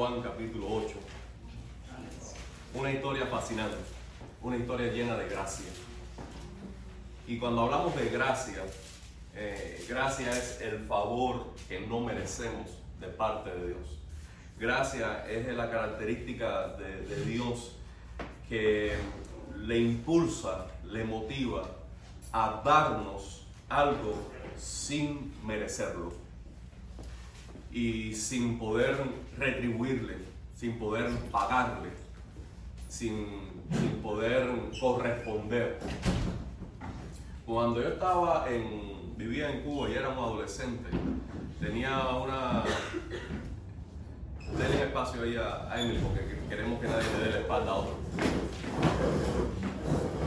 Juan capítulo 8. Una historia fascinante, una historia llena de gracia. Y cuando hablamos de gracia, eh, gracia es el favor que no merecemos de parte de Dios. Gracia es la característica de, de Dios que le impulsa, le motiva a darnos algo sin merecerlo y sin poder retribuirle, sin poder pagarle, sin, sin poder corresponder. Cuando yo estaba en, vivía en Cuba y era un adolescente, tenía una... Denle espacio ahí a, a Emily porque queremos que nadie le dé la espalda a otro.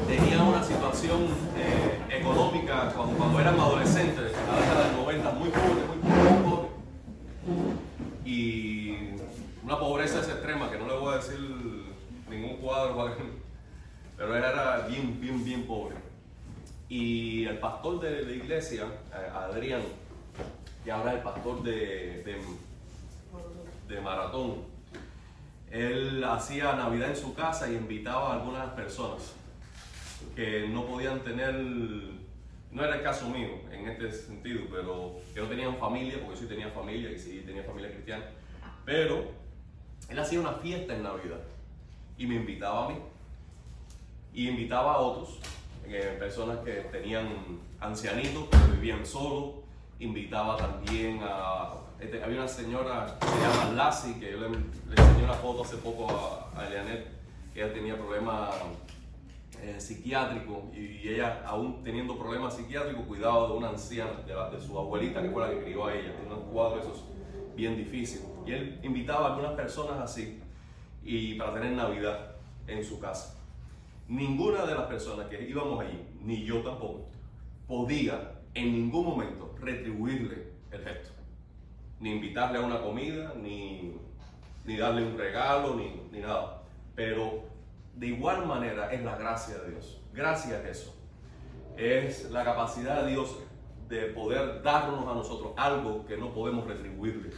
Tenía una situación eh, económica cuando, cuando éramos adolescentes, en la década del 90, muy pobre, muy pobre. Y una pobreza extrema que no le voy a decir ningún cuadro, pero él era bien, bien, bien pobre. Y el pastor de la iglesia, eh, Adrián, que ahora es el pastor de, de, de Maratón, él hacía Navidad en su casa y invitaba a algunas personas que no podían tener, no era el caso mío en este sentido, pero no tenían familia, porque yo sí tenía familia y sí tenía familia cristiana, pero él hacía una fiesta en Navidad y me invitaba a mí y invitaba a otros, eh, personas que tenían ancianitos, que vivían solos, invitaba también a este, había una señora que se llama Lassie, que yo le, enseñé una foto hace poco a, a que ella tenía problemas eh, psiquiátricos y ella, aún teniendo problemas psiquiátricos, cuidaba de una anciana, de, su abuelita, que fue la que crió a ella. Tiene un cuadro esos bien difícil. Y él invitaba a algunas personas así y para tener Navidad en su casa. Ninguna de las personas que íbamos allí, ni yo tampoco, podía en ningún momento retribuirle el gesto ni invitarle a una comida, ni, ni darle un regalo, ni, ni nada. Pero de igual manera es la gracia de Dios. Gracias a eso. Es la capacidad de Dios de poder darnos a nosotros algo que no podemos retribuirle,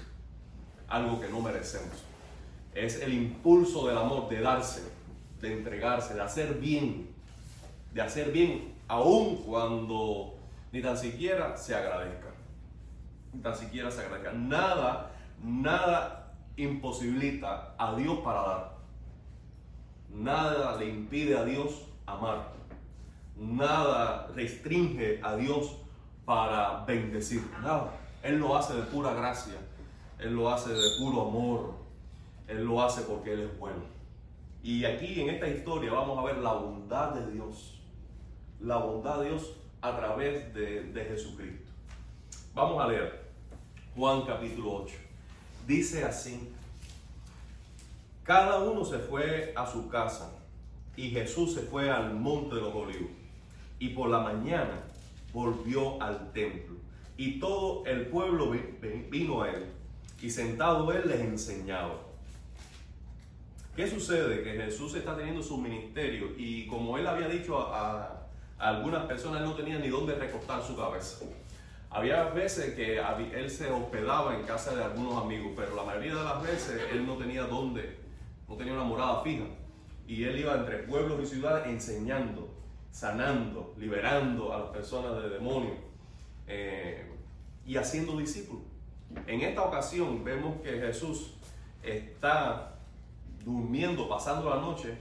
algo que no merecemos. Es el impulso del amor, de darse, de entregarse, de hacer bien, de hacer bien, aun cuando ni tan siquiera se agradezca ni tan siquiera se agradezca. Nada, nada imposibilita a Dios para dar. Nada le impide a Dios amar. Nada restringe a Dios para bendecir. Nada. Él lo hace de pura gracia. Él lo hace de puro amor. Él lo hace porque Él es bueno. Y aquí en esta historia vamos a ver la bondad de Dios. La bondad de Dios a través de, de Jesucristo. Vamos a leer Juan capítulo 8. Dice así, cada uno se fue a su casa y Jesús se fue al monte de los olivos y por la mañana volvió al templo y todo el pueblo vi- vi- vino a él y sentado él les enseñaba. ¿Qué sucede? Que Jesús está teniendo su ministerio y como él había dicho a, algunas personas, él no tenía ni dónde recostar su cabeza. Había veces que él se hospedaba en casa de algunos amigos, pero la mayoría de las veces él no tenía dónde, no tenía una morada fija. Y él iba entre pueblos y ciudades enseñando, sanando, liberando a las personas de demonios eh, y haciendo discípulos. En esta ocasión vemos que Jesús está durmiendo, pasando la noche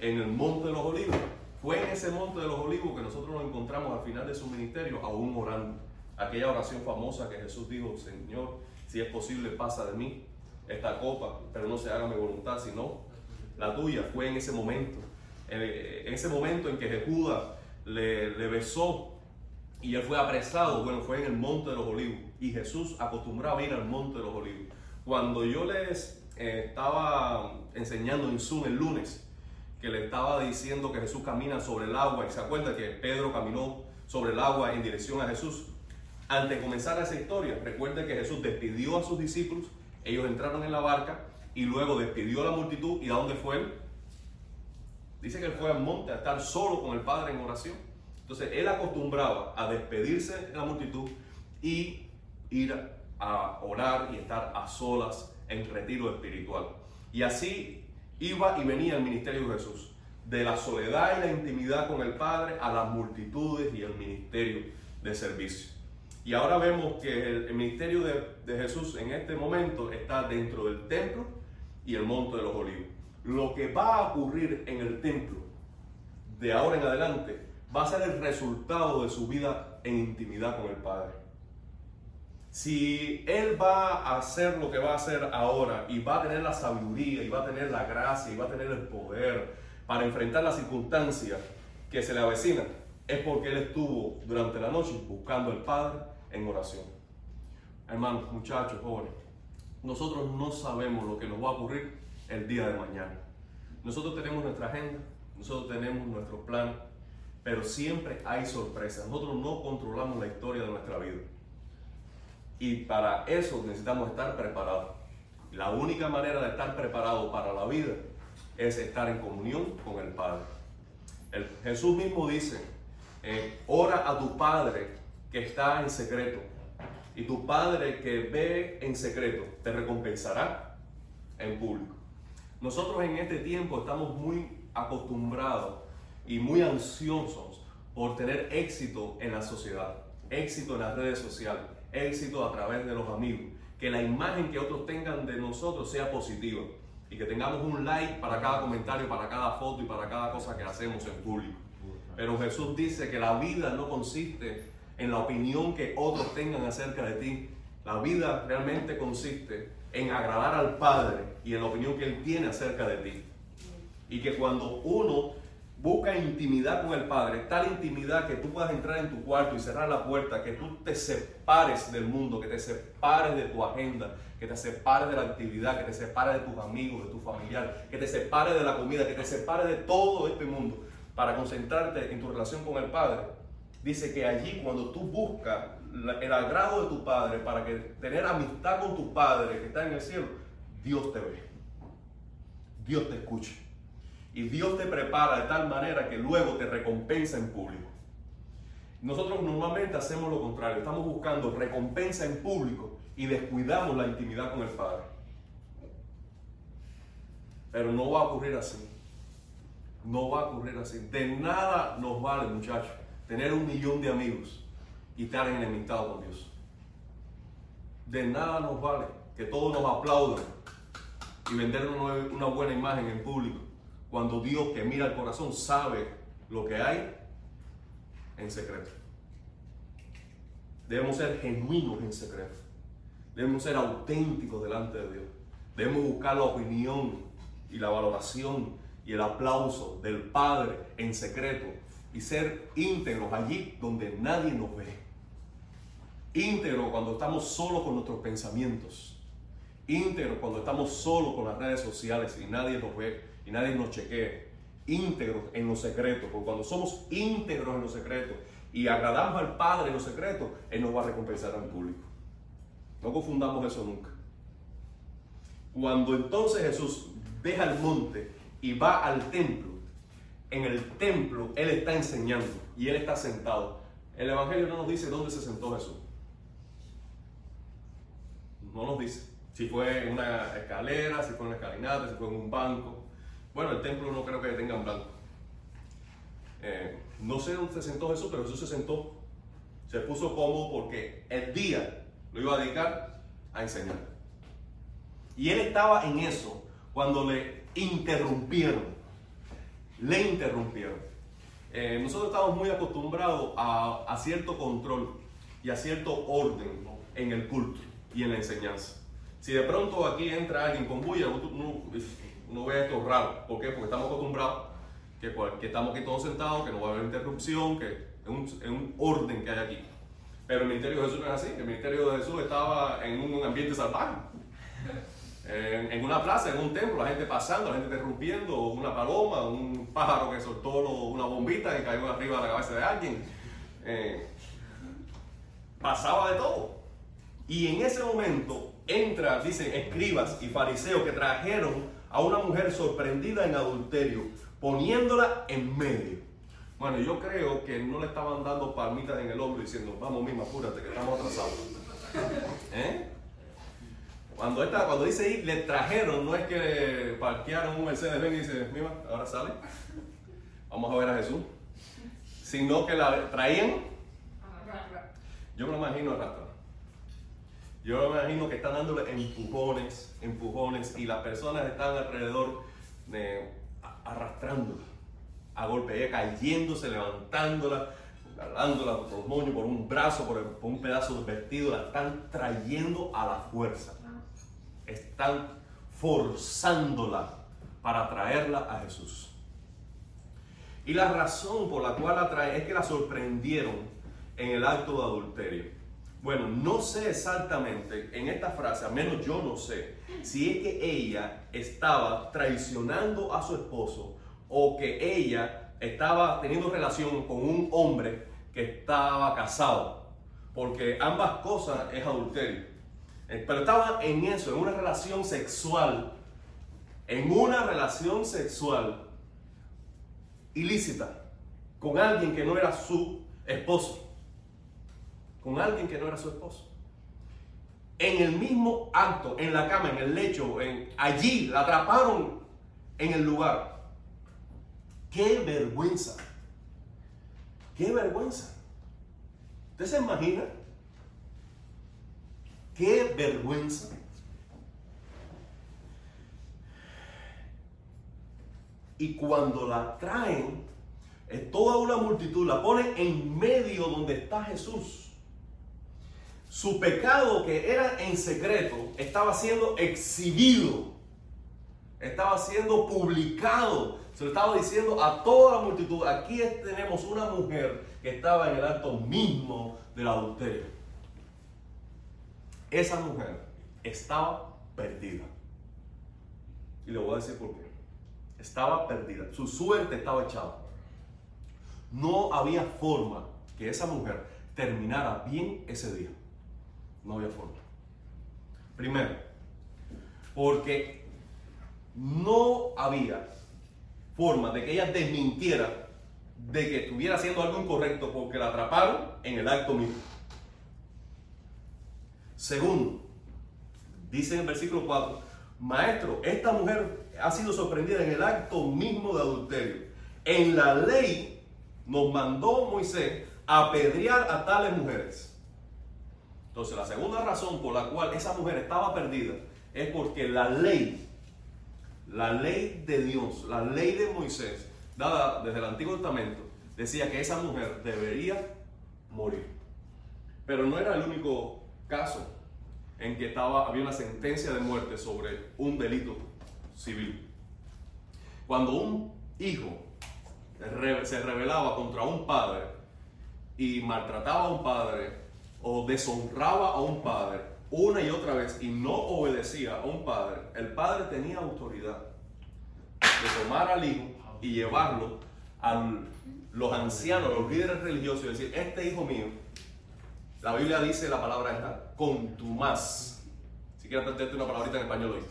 en el monte de los olivos. Fue en ese monte de los olivos que nosotros nos encontramos al final de su ministerio, aún orando. Aquella oración famosa que Jesús dijo, Señor, si es posible, pasa de mí esta copa, pero no se haga mi voluntad, sino la tuya. Fue en ese momento, eh, en ese momento en que Judas le, le besó y él fue apresado, bueno, fue en el monte de los olivos. Y Jesús acostumbraba ir al monte de los olivos. Cuando yo les eh, estaba enseñando en Zoom el lunes, que le estaba diciendo que Jesús camina sobre el agua, y se acuerda que Pedro caminó sobre el agua en dirección a Jesús. Antes de comenzar esa historia, recuerde que Jesús despidió a sus discípulos, ellos entraron en la barca y luego despidió a la multitud. ¿Y a dónde fue él? Dice que él fue al monte a estar solo con el Padre en oración. Entonces él acostumbraba a despedirse de la multitud y ir a orar y estar a solas en retiro espiritual. Y así iba y venía el ministerio de Jesús, de la soledad y la intimidad con el Padre a las multitudes y el ministerio de servicio. Y ahora vemos que el, ministerio de, de Jesús en este momento está dentro del templo y el monte de los olivos. Lo que va a ocurrir en el templo de ahora en adelante va a ser el resultado de su vida en intimidad con el Padre. Si Él va a hacer lo que va a hacer ahora y va a tener la sabiduría y va a tener la gracia y va a tener el poder para enfrentar las circunstancias que se le avecinan, es porque Él estuvo durante la noche buscando al Padre en oración. Hermanos, muchachos, jóvenes, nosotros no sabemos lo que nos va a ocurrir el día de mañana. Nosotros tenemos nuestra agenda, nosotros tenemos nuestro plan, pero siempre hay sorpresas. Nosotros no controlamos la historia de nuestra vida. Y para eso necesitamos estar preparados. La única manera de estar preparado para la vida es estar en comunión con el Padre. El, Jesús mismo dice, eh, ora a tu Padre que está en secreto. Y tu Padre que ve en secreto te recompensará en público. Nosotros en este tiempo estamos muy acostumbrados y muy ansiosos por tener éxito en la sociedad, éxito en las redes sociales, éxito a través de los amigos, que la imagen que otros tengan de nosotros sea positiva y que tengamos un like para cada comentario, para cada foto y para cada cosa que hacemos en público. Pero Jesús dice que la vida no consiste en la opinión que otros tengan acerca de ti. La vida realmente consiste en agradar al Padre y en la opinión que Él tiene acerca de ti. Y que cuando uno Busca intimidad con el Padre, tal intimidad que tú puedas entrar en tu cuarto y cerrar la puerta, que tú te separes del mundo, que te separes de tu agenda, que te separes de la actividad, que te separes de tus amigos, de tu familiar, que te separes de la comida, que te separes de todo este mundo para concentrarte en tu relación con el Padre. Dice que allí cuando tú buscas el agrado de tu Padre para que tener amistad con tu Padre que está en el cielo, Dios te ve. Dios te escucha. Y Dios te prepara de tal manera que luego te recompensa en público. Nosotros normalmente hacemos lo contrario, estamos buscando recompensa en público y descuidamos la intimidad con el Padre. Pero no va a ocurrir así. No va a ocurrir así. De nada nos vale, muchachos, tener un millón de amigos y estar enemistado con Dios. De nada nos vale que todos nos aplaudan y vender una buena imagen en público cuando Dios que mira el corazón sabe lo que hay en secreto. Debemos ser genuinos en secreto. Debemos ser auténticos delante de Dios. Debemos buscar la opinión y la valoración y el aplauso del Padre en secreto y ser íntegros allí donde nadie nos ve. Íntegro cuando estamos solos con nuestros pensamientos. Íntegro cuando estamos solos con las redes sociales y nadie nos ve y nadie nos chequee. Íntegros en los secretos, porque cuando somos íntegros en los secretos y agradamos al Padre en los secretos, Él nos va a recompensar en público. No confundamos eso nunca. Cuando entonces Jesús deja el monte y va al templo, en el templo Él está enseñando y Él está sentado. El Evangelio no nos dice dónde se sentó Jesús. No nos dice. Si fue en una escalera, si fue en una escalinata, si fue en un banco. Bueno, el templo no creo que tenga un blanco. Eh, no sé dónde se sentó Jesús, pero Jesús se sentó, se puso cómodo porque el día lo iba a dedicar a enseñar. Y él estaba en eso cuando le interrumpieron. Le interrumpieron. Eh, nosotros estamos muy acostumbrados a, cierto control y a cierto orden en el culto y en la enseñanza. Si de pronto aquí entra alguien con bulla, uno ve esto raro. ¿Por qué? Porque estamos acostumbrados que, que estamos aquí todos sentados, que no va a haber interrupción, que es un, orden que hay aquí. Pero el ministerio de Jesús no es así. El ministerio de Jesús estaba en un ambiente salvaje. En, una plaza, en un templo, la gente pasando, la gente interrumpiendo, una paloma, un pájaro que soltó una bombita y cayó arriba de la cabeza de alguien. Eh, pasaba de todo. Y en ese momento entra, dicen, escribas y fariseos que trajeron a una mujer sorprendida en adulterio, poniéndola en medio. Bueno, yo creo que no le estaban dando palmitas en el hombro diciendo, vamos misma, apúrate, que estamos atrasados. ¿Eh? Cuando, esta, cuando dice ir, le trajeron, no es que parquearon un Mercedes Benz y dice, mira, ahora sale. Vamos a ver a Jesús. Sino que la traían. Yo me lo imagino arrastrando. Yo me imagino que están dándole empujones, empujones, y las personas están alrededor de, arrastrándola a golpe, ella cayéndose, levantándola, dándola por los moños, por un brazo, por, por, un pedazo de vestido, la están trayendo a la fuerza. Están forzándola para traerla a Jesús. Y la razón por la cual la trae es que la sorprendieron en el acto de adulterio. Bueno, no sé exactamente en esta frase, al menos yo no sé, si es que ella estaba traicionando a su esposo o que ella estaba teniendo relación con un hombre que estaba casado, porque ambas cosas es adulterio. Eh, pero estaba en eso, en una relación sexual, en una relación sexual ilícita, con alguien que no era su esposo, con alguien que no era su esposo. En el mismo acto, en la cama, en el lecho, allí la atraparon en el lugar. ¡Qué vergüenza! ¡Qué vergüenza! ¿Usted se imagina? ¡Qué vergüenza! Y cuando la traen, toda una multitud la pone en medio donde está Jesús. Su pecado que era en secreto estaba siendo exhibido, estaba siendo publicado se lo estaba diciendo a toda la multitud. Aquí tenemos una mujer que estaba en el acto mismo del adulterio. Esa mujer estaba perdida. Y le voy a decir por qué. Estaba perdida. Su suerte estaba echada. No había forma que esa mujer terminara bien ese día. No había forma. Primero, porque no había forma de que ella desmintiera de que estuviera haciendo algo incorrecto porque la atraparon en el acto mismo. Segundo, dice en el versículo 4, maestro, esta mujer ha sido sorprendida en el acto mismo de adulterio. En la ley nos mandó Moisés apedrear a tales mujeres. Entonces, la segunda razón por la cual esa mujer estaba perdida es porque la ley la ley de Dios, la ley de Moisés, dada desde el Antiguo Testamento, decía que esa mujer debería morir. Pero no era el único caso en que estaba, había una sentencia de muerte sobre un delito civil. Cuando un hijo se rebelaba contra un padre y maltrataba a un padre o deshonraba a un padre, una y otra vez y no obedecía a un padre, el padre tenía autoridad de tomar al hijo y llevarlo a los ancianos, a los líderes religiosos y decir, este hijo mío, la Biblia dice la palabra esta, contumaz. Si quieres aprenderte una palabrita en español hoy.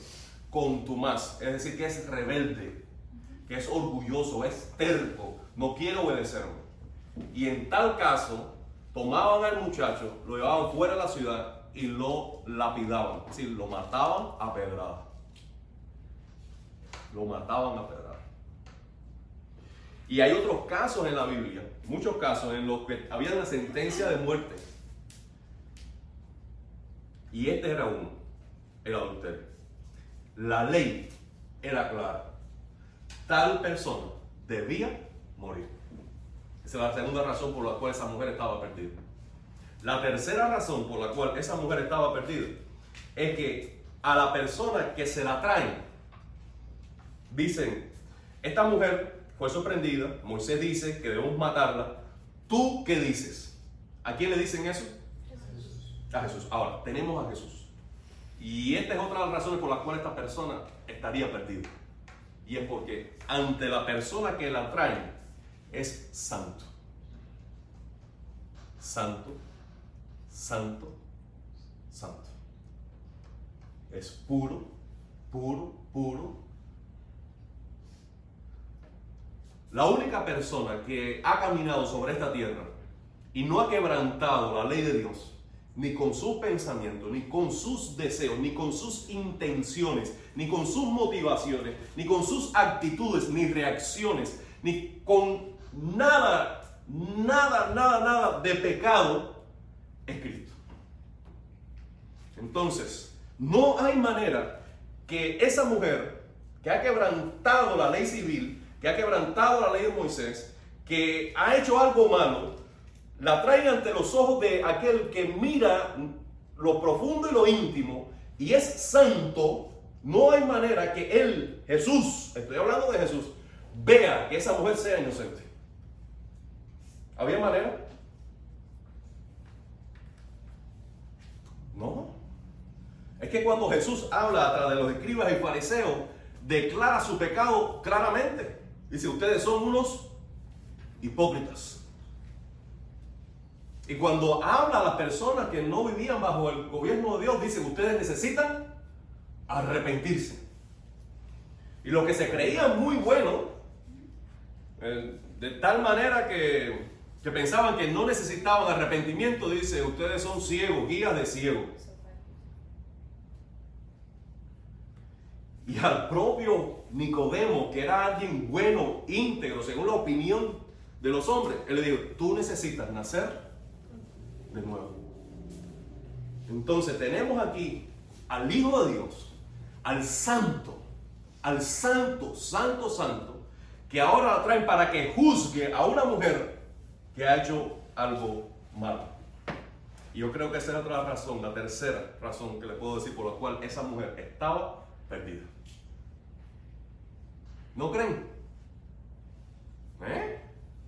Contumaz, es decir, que es rebelde, que es orgulloso, es terco, no quiere obedecerme. Y en tal caso, tomaban al muchacho, lo llevaban fuera de la ciudad y lo lapidaban, es decir, lo mataban a pedrada. Lo mataban a pedrada. Y hay otros casos en la Biblia, muchos casos en los que había una sentencia de muerte. Y este era uno, el adulterio. La ley era clara. Tal persona debía morir. Esa es la segunda razón por la cual esa mujer estaba perdida. La tercera razón por la cual esa mujer estaba perdida es que a la persona que se la traen, dicen, esta mujer fue sorprendida, Moisés dice que debemos matarla, ¿tú qué dices? ¿A quién le dicen eso? A Jesús. Ahora, tenemos a Jesús. Y esta es otra de las razones por las cuales esta persona estaría perdida. Y es porque ante la persona que la trae es santo. Santo santo, santo. Es puro, puro, puro. La única persona que ha caminado sobre esta tierra y no ha quebrantado la ley de Dios ni con sus pensamientos, ni con sus deseos, ni con sus intenciones, ni con sus motivaciones, ni con sus actitudes, ni reacciones, ni con nada, nada, nada, nada de pecado es Cristo. Entonces, no hay manera que esa mujer que ha quebrantado la ley civil, que ha quebrantado la ley de Moisés, que ha hecho algo malo, la traiga ante los ojos de aquel que mira lo profundo y lo íntimo y es santo, no hay manera que él, Jesús, estoy hablando de Jesús, vea que esa mujer sea inocente. ¿Había manera? No. Es que cuando Jesús habla a través de los escribas y fariseos, declara su pecado claramente. Dice, ustedes son unos hipócritas. Y cuando habla a las personas que no vivían bajo el gobierno de Dios, dice, ustedes necesitan arrepentirse. Y lo que se creían muy bueno, eh, de tal manera que, que pensaban que no necesitaban arrepentimiento, dice, ustedes son ciegos, guías de ciegos. Y al propio Nicodemo, que era alguien bueno, íntegro, según la opinión de los hombres, él le dijo, tú necesitas nacer de nuevo. Entonces tenemos aquí al Hijo de Dios, al Santo, al Santo, Santo, Santo, que ahora la traen para que juzgue a una mujer que ha hecho algo malo. Y yo creo que esa es otra razón, la tercera razón que le puedo decir por la cual esa mujer estaba perdida. ¿No creen? ¿Eh?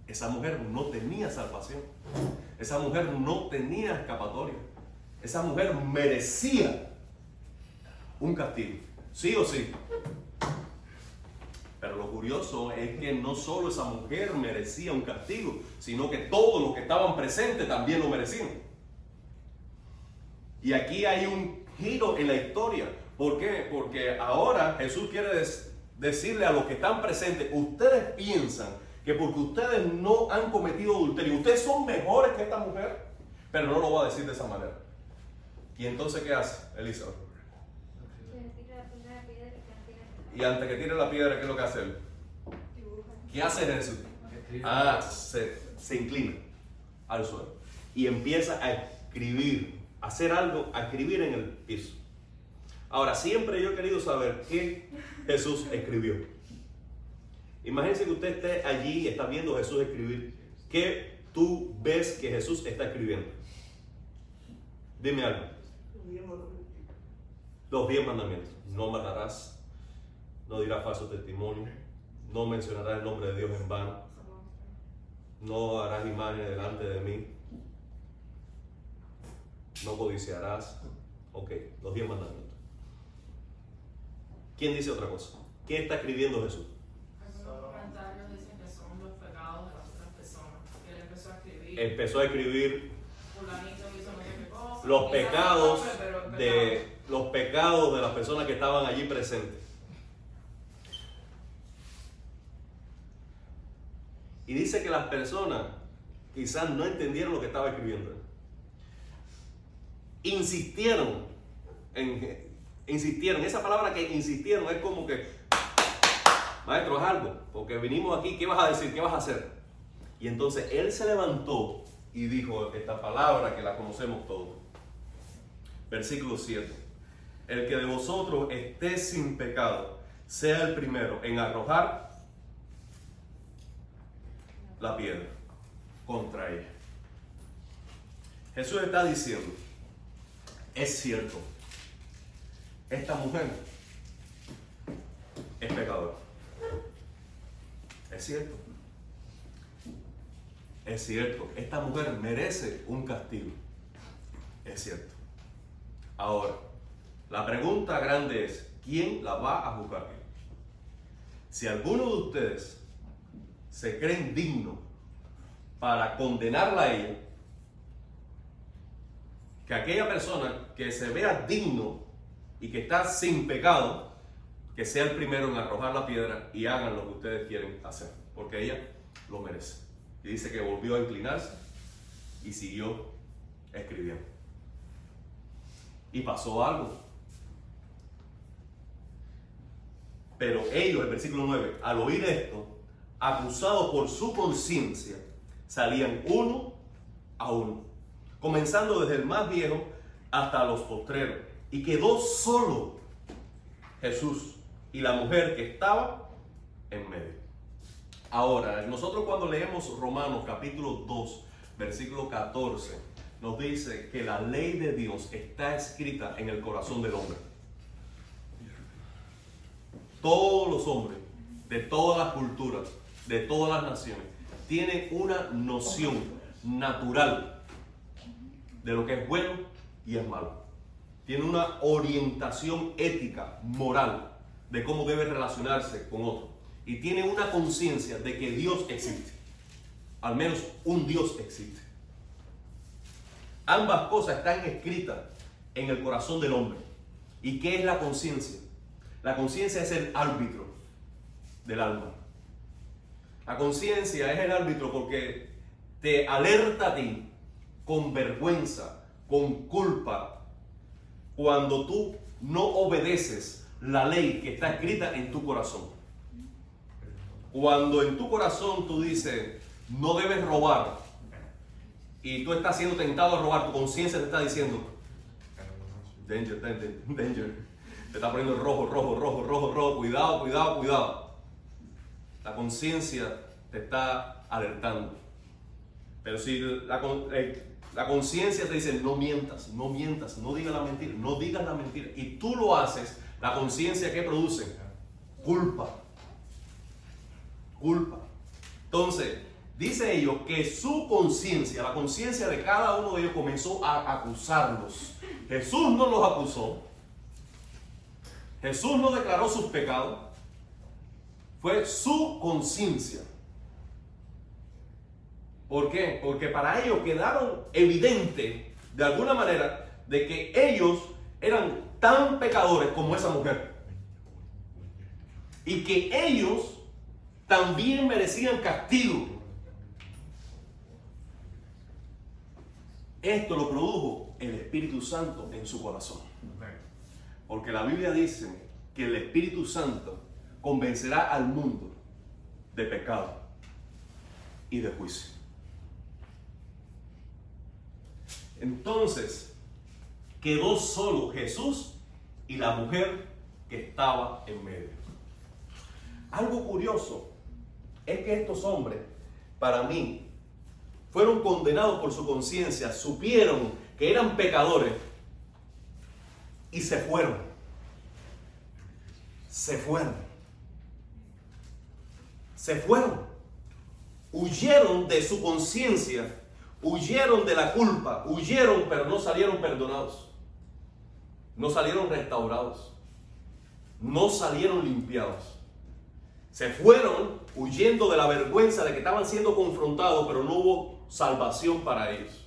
Esa mujer no tenía salvación. Esa mujer no tenía escapatoria. Esa mujer merecía un castigo. Sí o sí. Pero lo curioso es que no solo esa mujer merecía un castigo, sino que todos los que estaban presentes también lo merecían. Y aquí hay un giro en la historia. ¿Por qué? Porque ahora Jesús quiere decir decirle a los que están presentes, ustedes piensan que porque ustedes no han cometido adulterio, ustedes son mejores que esta mujer, pero no lo va a decir de esa manera. ¿Y entonces qué hace Elizabeth? Y antes que tire la piedra, ¿qué es lo que hace él? ¿Qué hace Jesús? Ah, se, se inclina al suelo y empieza a escribir, a hacer algo, a escribir en el piso. Ahora, siempre yo he querido saber qué Jesús escribió. Imagínense que usted esté allí y está viendo a Jesús escribir. ¿Qué tú ves que Jesús está escribiendo? Dime algo. Los diez mandamientos. No matarás, no dirás falso testimonio, no mencionarás el nombre de Dios en vano, no harás imagen delante de mí, no codiciarás. Ok, los diez mandamientos. ¿Quién dice otra cosa? ¿Qué está escribiendo Jesús? Empezó a escribir los pecados de los pecados de las personas que estaban allí presentes. Y dice que las personas quizás no entendieron lo que estaba escribiendo. Insistieron en insistieron. Esa palabra que insistieron es como que, maestro, es algo, porque vinimos aquí, ¿qué vas a decir? ¿Qué vas a hacer? Y entonces él se levantó y dijo esta palabra que la conocemos todos. Versículo 7. El que de vosotros esté sin pecado, sea el primero en arrojar la piedra contra ella. Jesús está diciendo, es cierto, esta mujer es pecadora. Es cierto. Es cierto, esta mujer merece un castigo. Es cierto. Ahora, la pregunta grande es, ¿quién la va a juzgar? Si alguno de ustedes se creen dignos para condenarla a ella, que aquella persona que se vea digno y que está sin pecado, que sea el primero en arrojar la piedra y hagan lo que ustedes quieren hacer, porque ella lo merece. Y dice que volvió a inclinarse y siguió escribiendo. Y pasó algo. Pero ellos, el versículo 9, al oír esto, acusados por su conciencia, salían uno a uno, comenzando desde el más viejo hasta los postreros. Y quedó solo Jesús y la mujer que estaba en medio. Ahora, nosotros cuando leemos Romanos capítulo 2, versículo 14, nos dice que la ley de Dios está escrita en el corazón del hombre. Todos los hombres, de todas las culturas, de todas las naciones, tienen una noción natural de lo que es bueno y es malo. Tiene una orientación ética, moral, de cómo debe relacionarse con otro. Y tiene una conciencia de que Dios existe. Al menos un Dios existe. Ambas cosas están escritas en el corazón del hombre. ¿Y qué es la conciencia? La conciencia es el árbitro del alma. La conciencia es el árbitro porque te alerta a ti con vergüenza, con culpa, cuando tú no obedeces la ley que está escrita en tu corazón. Cuando en tu corazón tú dices, no debes robar, y tú estás siendo tentado a robar, tu conciencia te está diciendo, danger, danger, danger. Te está poniendo rojo, rojo, rojo, rojo, rojo, cuidado, cuidado, cuidado. La conciencia te está alertando. Pero si la, eh, la conciencia te dice, no mientas, no mientas, no digas la mentira, no digas la mentira, y tú lo haces, la conciencia que produce? Culpa. Culpa. Entonces, dice ellos que su conciencia, la conciencia de cada uno de ellos comenzó a acusarlos. Jesús no los acusó. Jesús no declaró sus pecados. Fue su conciencia. ¿Por qué? Porque para ellos quedaron evidente, de alguna manera, de que ellos eran tan pecadores como esa mujer. Y que ellos también merecían castigo. Esto lo produjo el Espíritu Santo en su corazón. Porque la Biblia dice que el Espíritu Santo convencerá al mundo de pecado y de juicio. Entonces, quedó solo Jesús y la mujer que estaba en medio. Algo curioso es que estos hombres, para mí, fueron condenados por su conciencia, supieron que eran pecadores y se fueron. Se fueron. Se fueron. Huyeron de su conciencia Huyeron de la culpa, huyeron, pero no salieron perdonados. No salieron restaurados. No salieron limpiados. Se fueron huyendo de la vergüenza de que estaban siendo confrontados, pero no hubo salvación para ellos.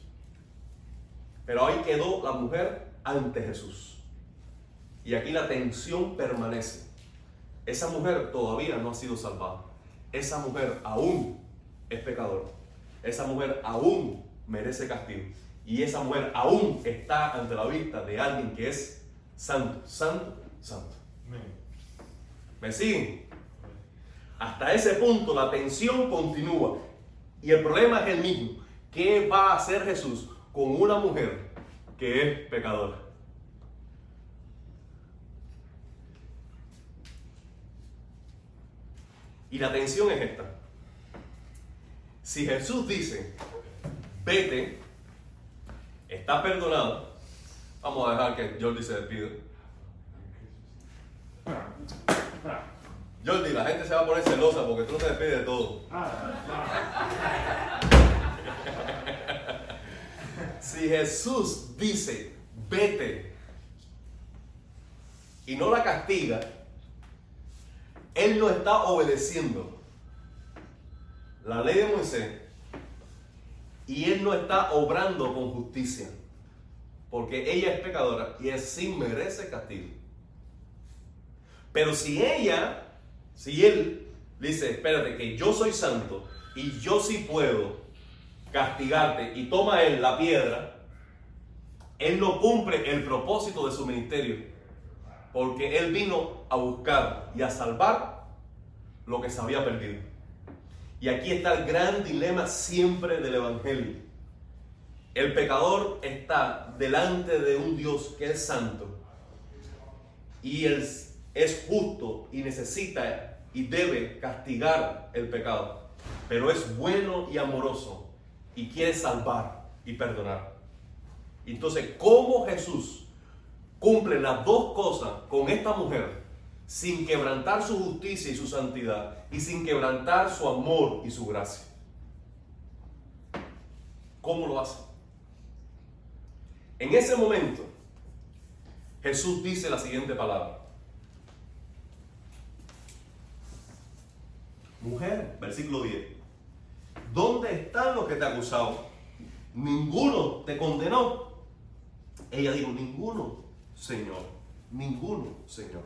Pero ahí quedó la mujer ante Jesús. Y aquí la tensión permanece. Esa mujer todavía no ha sido salvada. Esa mujer aún es pecadora. Esa mujer aún merece castigo. Y esa mujer aún está ante la vista de alguien que es santo, santo, santo. ¿Me siguen? Hasta ese punto la tensión continúa. Y el problema es el mismo. ¿Qué va a hacer Jesús con una mujer que es pecadora? Y la tensión es esta. Si Jesús dice, vete, está perdonado. Vamos a dejar que Jordi se despida. Jordi, la gente se va a poner celosa porque tú no te despides de todo. si Jesús dice, vete, y no la castiga, Él no está obedeciendo la ley de Moisés y él no está obrando con justicia, porque ella es pecadora y sin merece castigo. Pero si ella, si él dice, espérate, que yo soy santo y yo sí puedo castigarte y toma él la piedra, Él no cumple el propósito de su ministerio, porque Él vino a buscar y a salvar lo que se había perdido. Y aquí está el gran dilema siempre del Evangelio. El pecador está delante de un Dios que es santo y Él es justo y necesita y debe castigar el pecado, pero es bueno y amoroso y quiere salvar y perdonar. Entonces, ¿cómo Jesús cumple las dos cosas con esta mujer sin quebrantar su justicia y su santidad y sin quebrantar su amor y su gracia? ¿Cómo lo hace? En ese momento, Jesús dice la siguiente palabra. Mujer, versículo 10. ¿Dónde están los que te acusaron? Ninguno te condenó. Ella dijo, ninguno, Señor. Ninguno, Señor.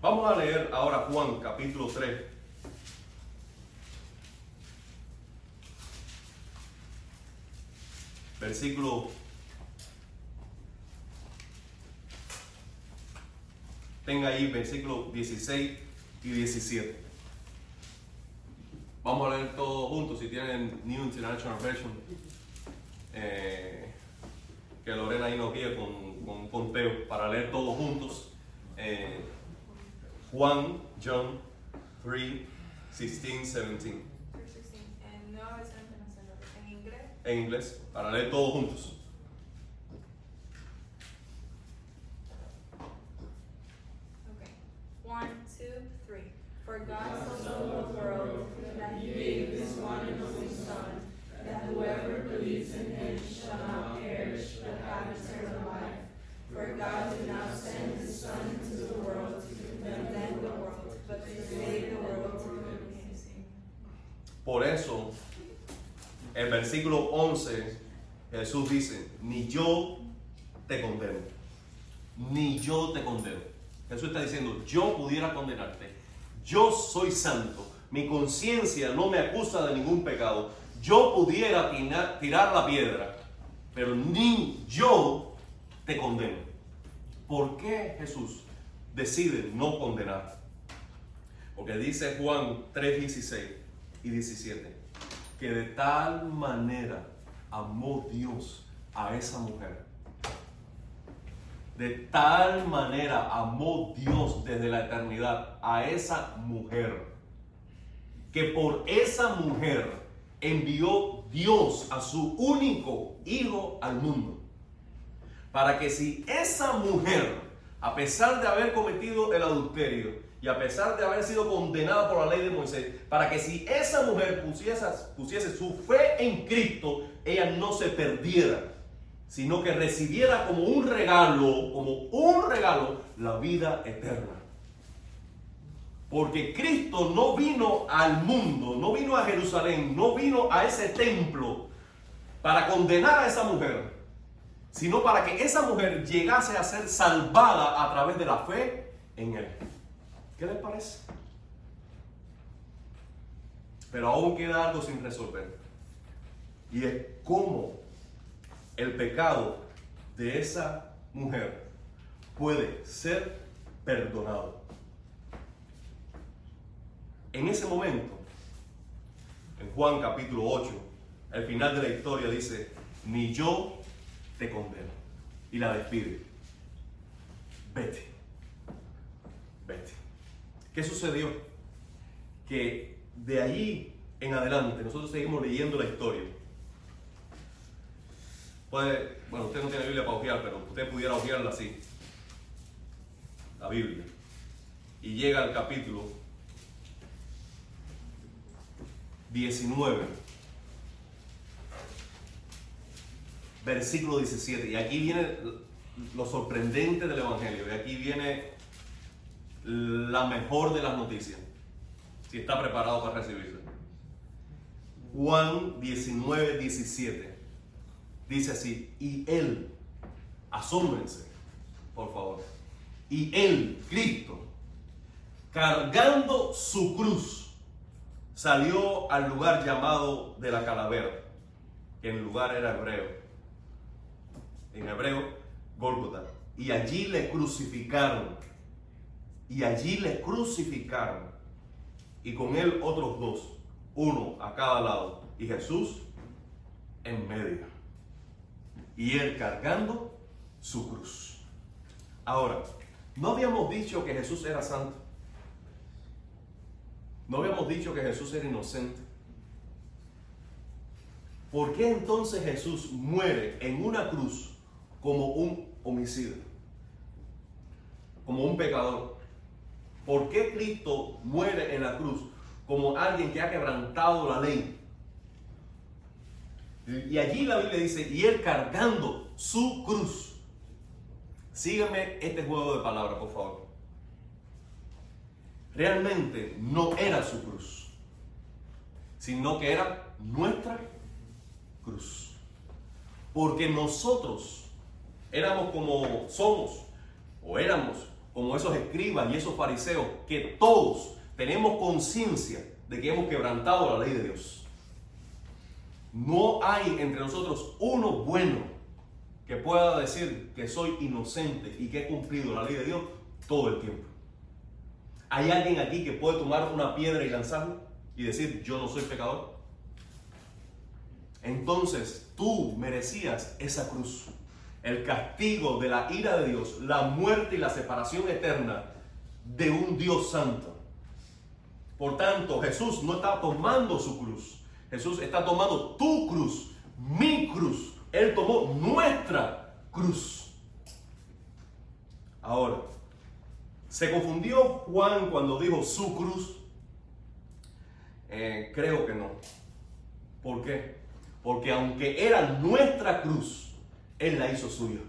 Vamos a leer ahora Juan capítulo 3. Versículo Tenga ahí versículos 16 y 17. Vamos a leer todos juntos si tienen New International Version. Eh, que Lorena ahí nos guíe con, con conteo para leer todos juntos. Eh, Juan, John 3, 16, 17. En inglés, para leer todos juntos. For God Por eso, el versículo 11, Jesús dice, ni yo te condeno, ni yo te condeno. Jesús está diciendo, yo pudiera condenarte, yo soy santo, mi conciencia no me acusa de ningún pecado, yo pudiera tirar, la piedra, pero ni yo te condeno. ¿Por qué Jesús decide no condenar? Porque dice Juan 3, 16 y 17, que de tal manera amó Dios a esa mujer de tal manera amó Dios desde la eternidad a esa mujer, que por esa mujer envió Dios a su único hijo al mundo. Para que si esa mujer, a pesar de haber cometido el adulterio y a pesar de haber sido condenada por la ley de Moisés, para que si esa mujer pusiese, pusiese su fe en Cristo, ella no se perdiera, sino que recibiera como un regalo, como un regalo, la vida eterna. Porque Cristo no vino al mundo, no vino a Jerusalén, no vino a ese templo para condenar a esa mujer, sino para que esa mujer llegase a ser salvada a través de la fe en Él. ¿Qué les parece? Pero aún queda algo sin resolver. Y es cómo el pecado de esa mujer puede ser perdonado. En ese momento, en Juan capítulo 8, al final de la historia dice, ni yo te condeno. Y la despide. Vete. Vete. ¿Qué sucedió? Que de allí en adelante nosotros seguimos leyendo la historia Puede, bueno, usted no tiene Biblia para ojear, pero usted pudiera ojearla así. La Biblia. Y llega al capítulo 19. Versículo 17. Y aquí viene lo sorprendente del Evangelio. Y aquí viene la mejor de las noticias. Si está preparado para recibirse. Juan 19, 17. Dice así, y Él, asómbrense, por favor, y Él, Cristo, cargando su cruz, salió al lugar llamado de la calavera, que en el lugar era hebreo. En hebreo, Gólgota. Y allí le crucificaron. Y allí le crucificaron. Y con él otros dos, uno a cada lado. Y Jesús en medio. Y él cargando su cruz. Ahora, no habíamos dicho que Jesús era santo. No habíamos dicho que Jesús era inocente. ¿Por qué entonces Jesús muere en una cruz como un homicida? Como un pecador. ¿Por qué Cristo muere en la cruz como alguien que ha quebrantado la ley? Y allí la Biblia dice, y él cargando su cruz. Sígueme este juego de palabras, por favor. Realmente no era su cruz, sino que era nuestra cruz. Porque nosotros éramos como somos, o éramos como esos escribas y esos fariseos, que todos tenemos conciencia de que hemos quebrantado la ley de Dios. No hay entre nosotros uno bueno que pueda decir que soy inocente y que he cumplido la ley de Dios todo el tiempo. ¿Hay alguien aquí que puede tomar una piedra y lanzarla y decir yo no soy pecador? Entonces tú merecías esa cruz, el castigo de la ira de Dios, la muerte y la separación eterna de un Dios santo. Por tanto, Jesús no está tomando su cruz, Jesús está tomando tu cruz, mi cruz. Él tomó nuestra cruz. Ahora, ¿se confundió Juan cuando dijo su cruz? Eh, creo que no. ¿Por qué? Porque aunque era nuestra cruz, Él la hizo suya.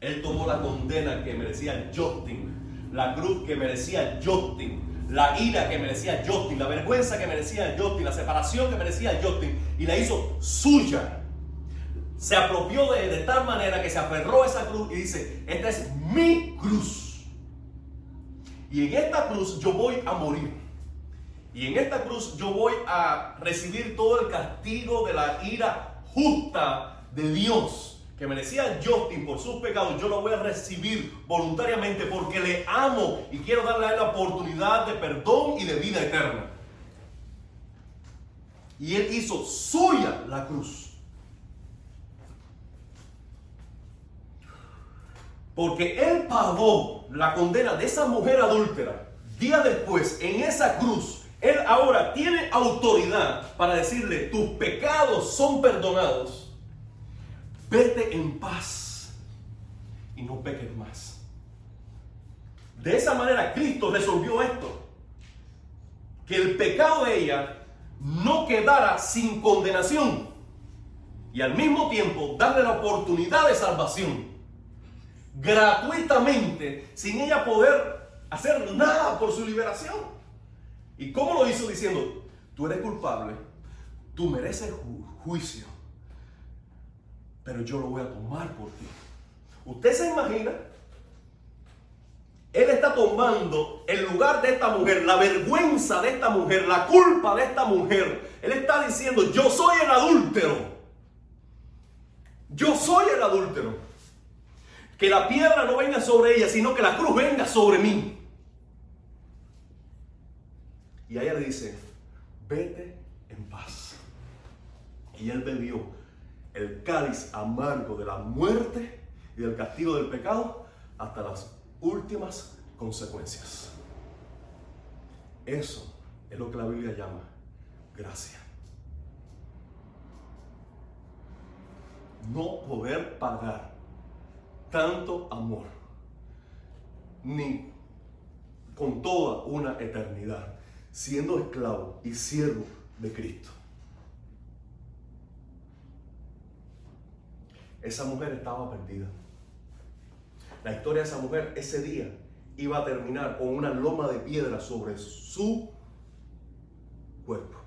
Él tomó la condena que merecía Justin, la cruz que merecía Justin, la ira que merecía Justin, la vergüenza que merecía Justin, la separación que merecía Justin, y la hizo suya. Se apropió de, de tal manera que se aferró a esa cruz y dice, esta es mi cruz. Y en esta cruz yo voy a morir. Y en esta cruz yo voy a recibir todo el castigo de la ira justa de Dios que merecía Justin por sus pecados, yo lo voy a recibir voluntariamente porque le amo y quiero darle a él la oportunidad de perdón y de vida eterna. Y él hizo suya la cruz. Porque él pagó la condena de esa mujer adúltera. Día después, en esa cruz, él ahora tiene autoridad para decirle, tus pecados son perdonados vete en paz y no peques más. De esa manera Cristo resolvió esto. Que el pecado de ella no quedara sin condenación y al mismo tiempo darle la oportunidad de salvación gratuitamente sin ella poder hacer nada por su liberación. ¿Y cómo lo hizo? Diciendo, tú eres culpable, tú mereces juicio, pero yo lo voy a tomar por ti. ¿Usted se imagina? Él está tomando el lugar de esta mujer, la vergüenza de esta mujer, la culpa de esta mujer. Él está diciendo, yo soy el adúltero. Yo soy el adúltero. Que la piedra no venga sobre ella, sino que la cruz venga sobre mí. Y ella le dice, vete en paz. Y él bebió el cáliz amargo de la muerte y del castigo del pecado hasta las últimas consecuencias. Eso es lo que la Biblia llama gracia. No poder pagar tanto amor, ni con toda una eternidad, siendo esclavo y siervo de Cristo. Esa mujer estaba perdida. La historia de esa mujer ese día iba a terminar con una loma de piedra sobre su cuerpo.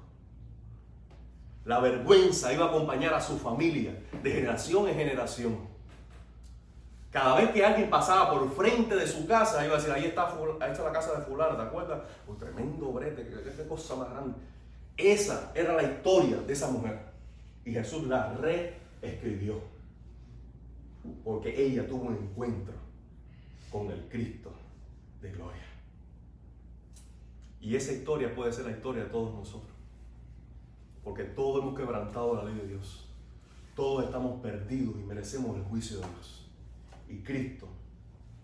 La vergüenza iba a acompañar a su familia de generación en generación. Cada vez que alguien pasaba por frente de su casa, iba a decir, ahí está, ahí está la casa de fulano, ¿te acuerdas? Un tremendo brete, qué cosa más grande. Esa era la historia de esa mujer. Y Jesús la reescribió. porque ella tuvo un encuentro con el Cristo de gloria. Y esa historia puede ser la historia de todos nosotros. Porque todos hemos quebrantado la ley de Dios. Todos estamos perdidos y merecemos el juicio de Dios. Y Cristo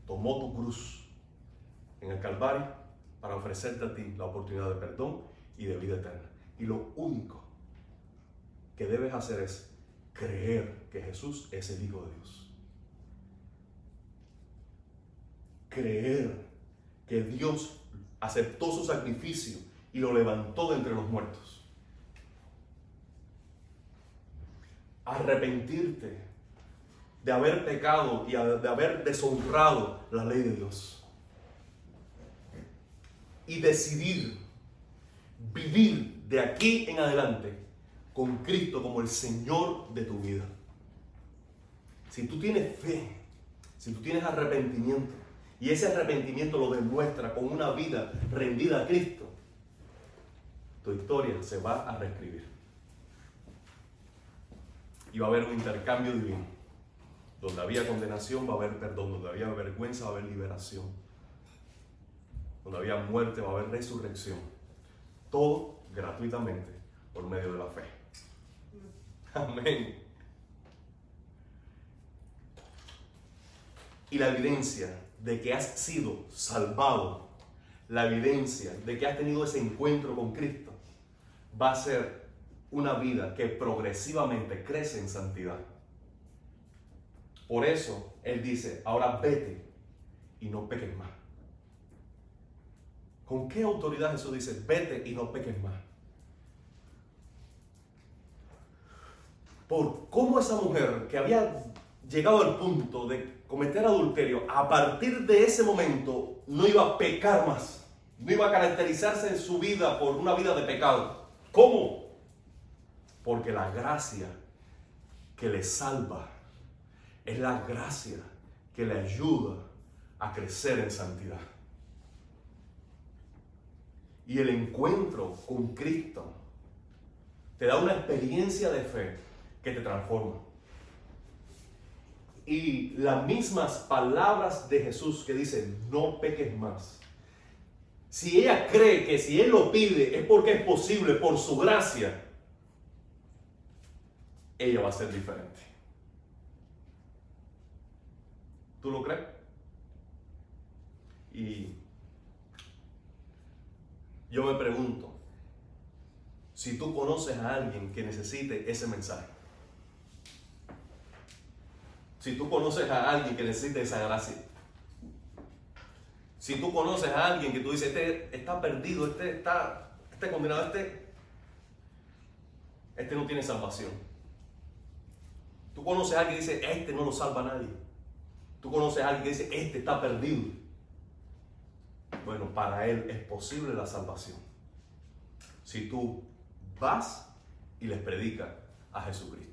tomó tu cruz en el Calvario para ofrecerte a ti la oportunidad de perdón y de vida eterna. Y lo único que debes hacer es creer que Jesús es el Hijo de Dios. Creer que Dios aceptó su sacrificio y lo levantó de entre los muertos. Arrepentirte de haber pecado y de haber deshonrado la ley de Dios. Y decidir vivir de aquí en adelante con Cristo como el Señor de tu vida. Si tú tienes fe, si tú tienes arrepentimiento, y ese arrepentimiento lo demuestra con una vida rendida a Cristo, tu historia se va a reescribir. Y va a haber un intercambio divino. Donde había condenación va a haber perdón, donde había vergüenza va a haber liberación. Donde había muerte va a haber resurrección. Todo gratuitamente por medio de la fe. Amén. Y la evidencia de que has sido salvado, la evidencia de que has tenido ese encuentro con Cristo, va a ser una vida que progresivamente crece en santidad. Por eso Él dice, ahora vete y no peques más. ¿Con qué autoridad Jesús dice, vete y no peques más? Por cómo esa mujer que había llegado al punto de cometer adulterio, a partir de ese momento no iba a pecar más. No iba a caracterizarse en su vida por una vida de pecado. ¿Cómo? Porque la gracia que le salva es la gracia que le ayuda a crecer en santidad. Y el encuentro con Cristo te da una experiencia de fe que te transforma y las mismas palabras de Jesús que dicen, no peques más. Si ella cree que si Él lo pide es porque es posible por su gracia, ella va a ser diferente. ¿Tú lo crees? Y yo me pregunto, si tú conoces a alguien que necesite ese mensaje, si tú conoces a alguien que necesita esa gracia. Si tú conoces a alguien que tú dices, este está perdido, este está este condenado, este, este no tiene salvación. Tú conoces a alguien que dice, este no lo salva nadie. Tú conoces a alguien que dice, este está perdido. Bueno, para él es posible la salvación. Si tú vas y les predicas a Jesucristo.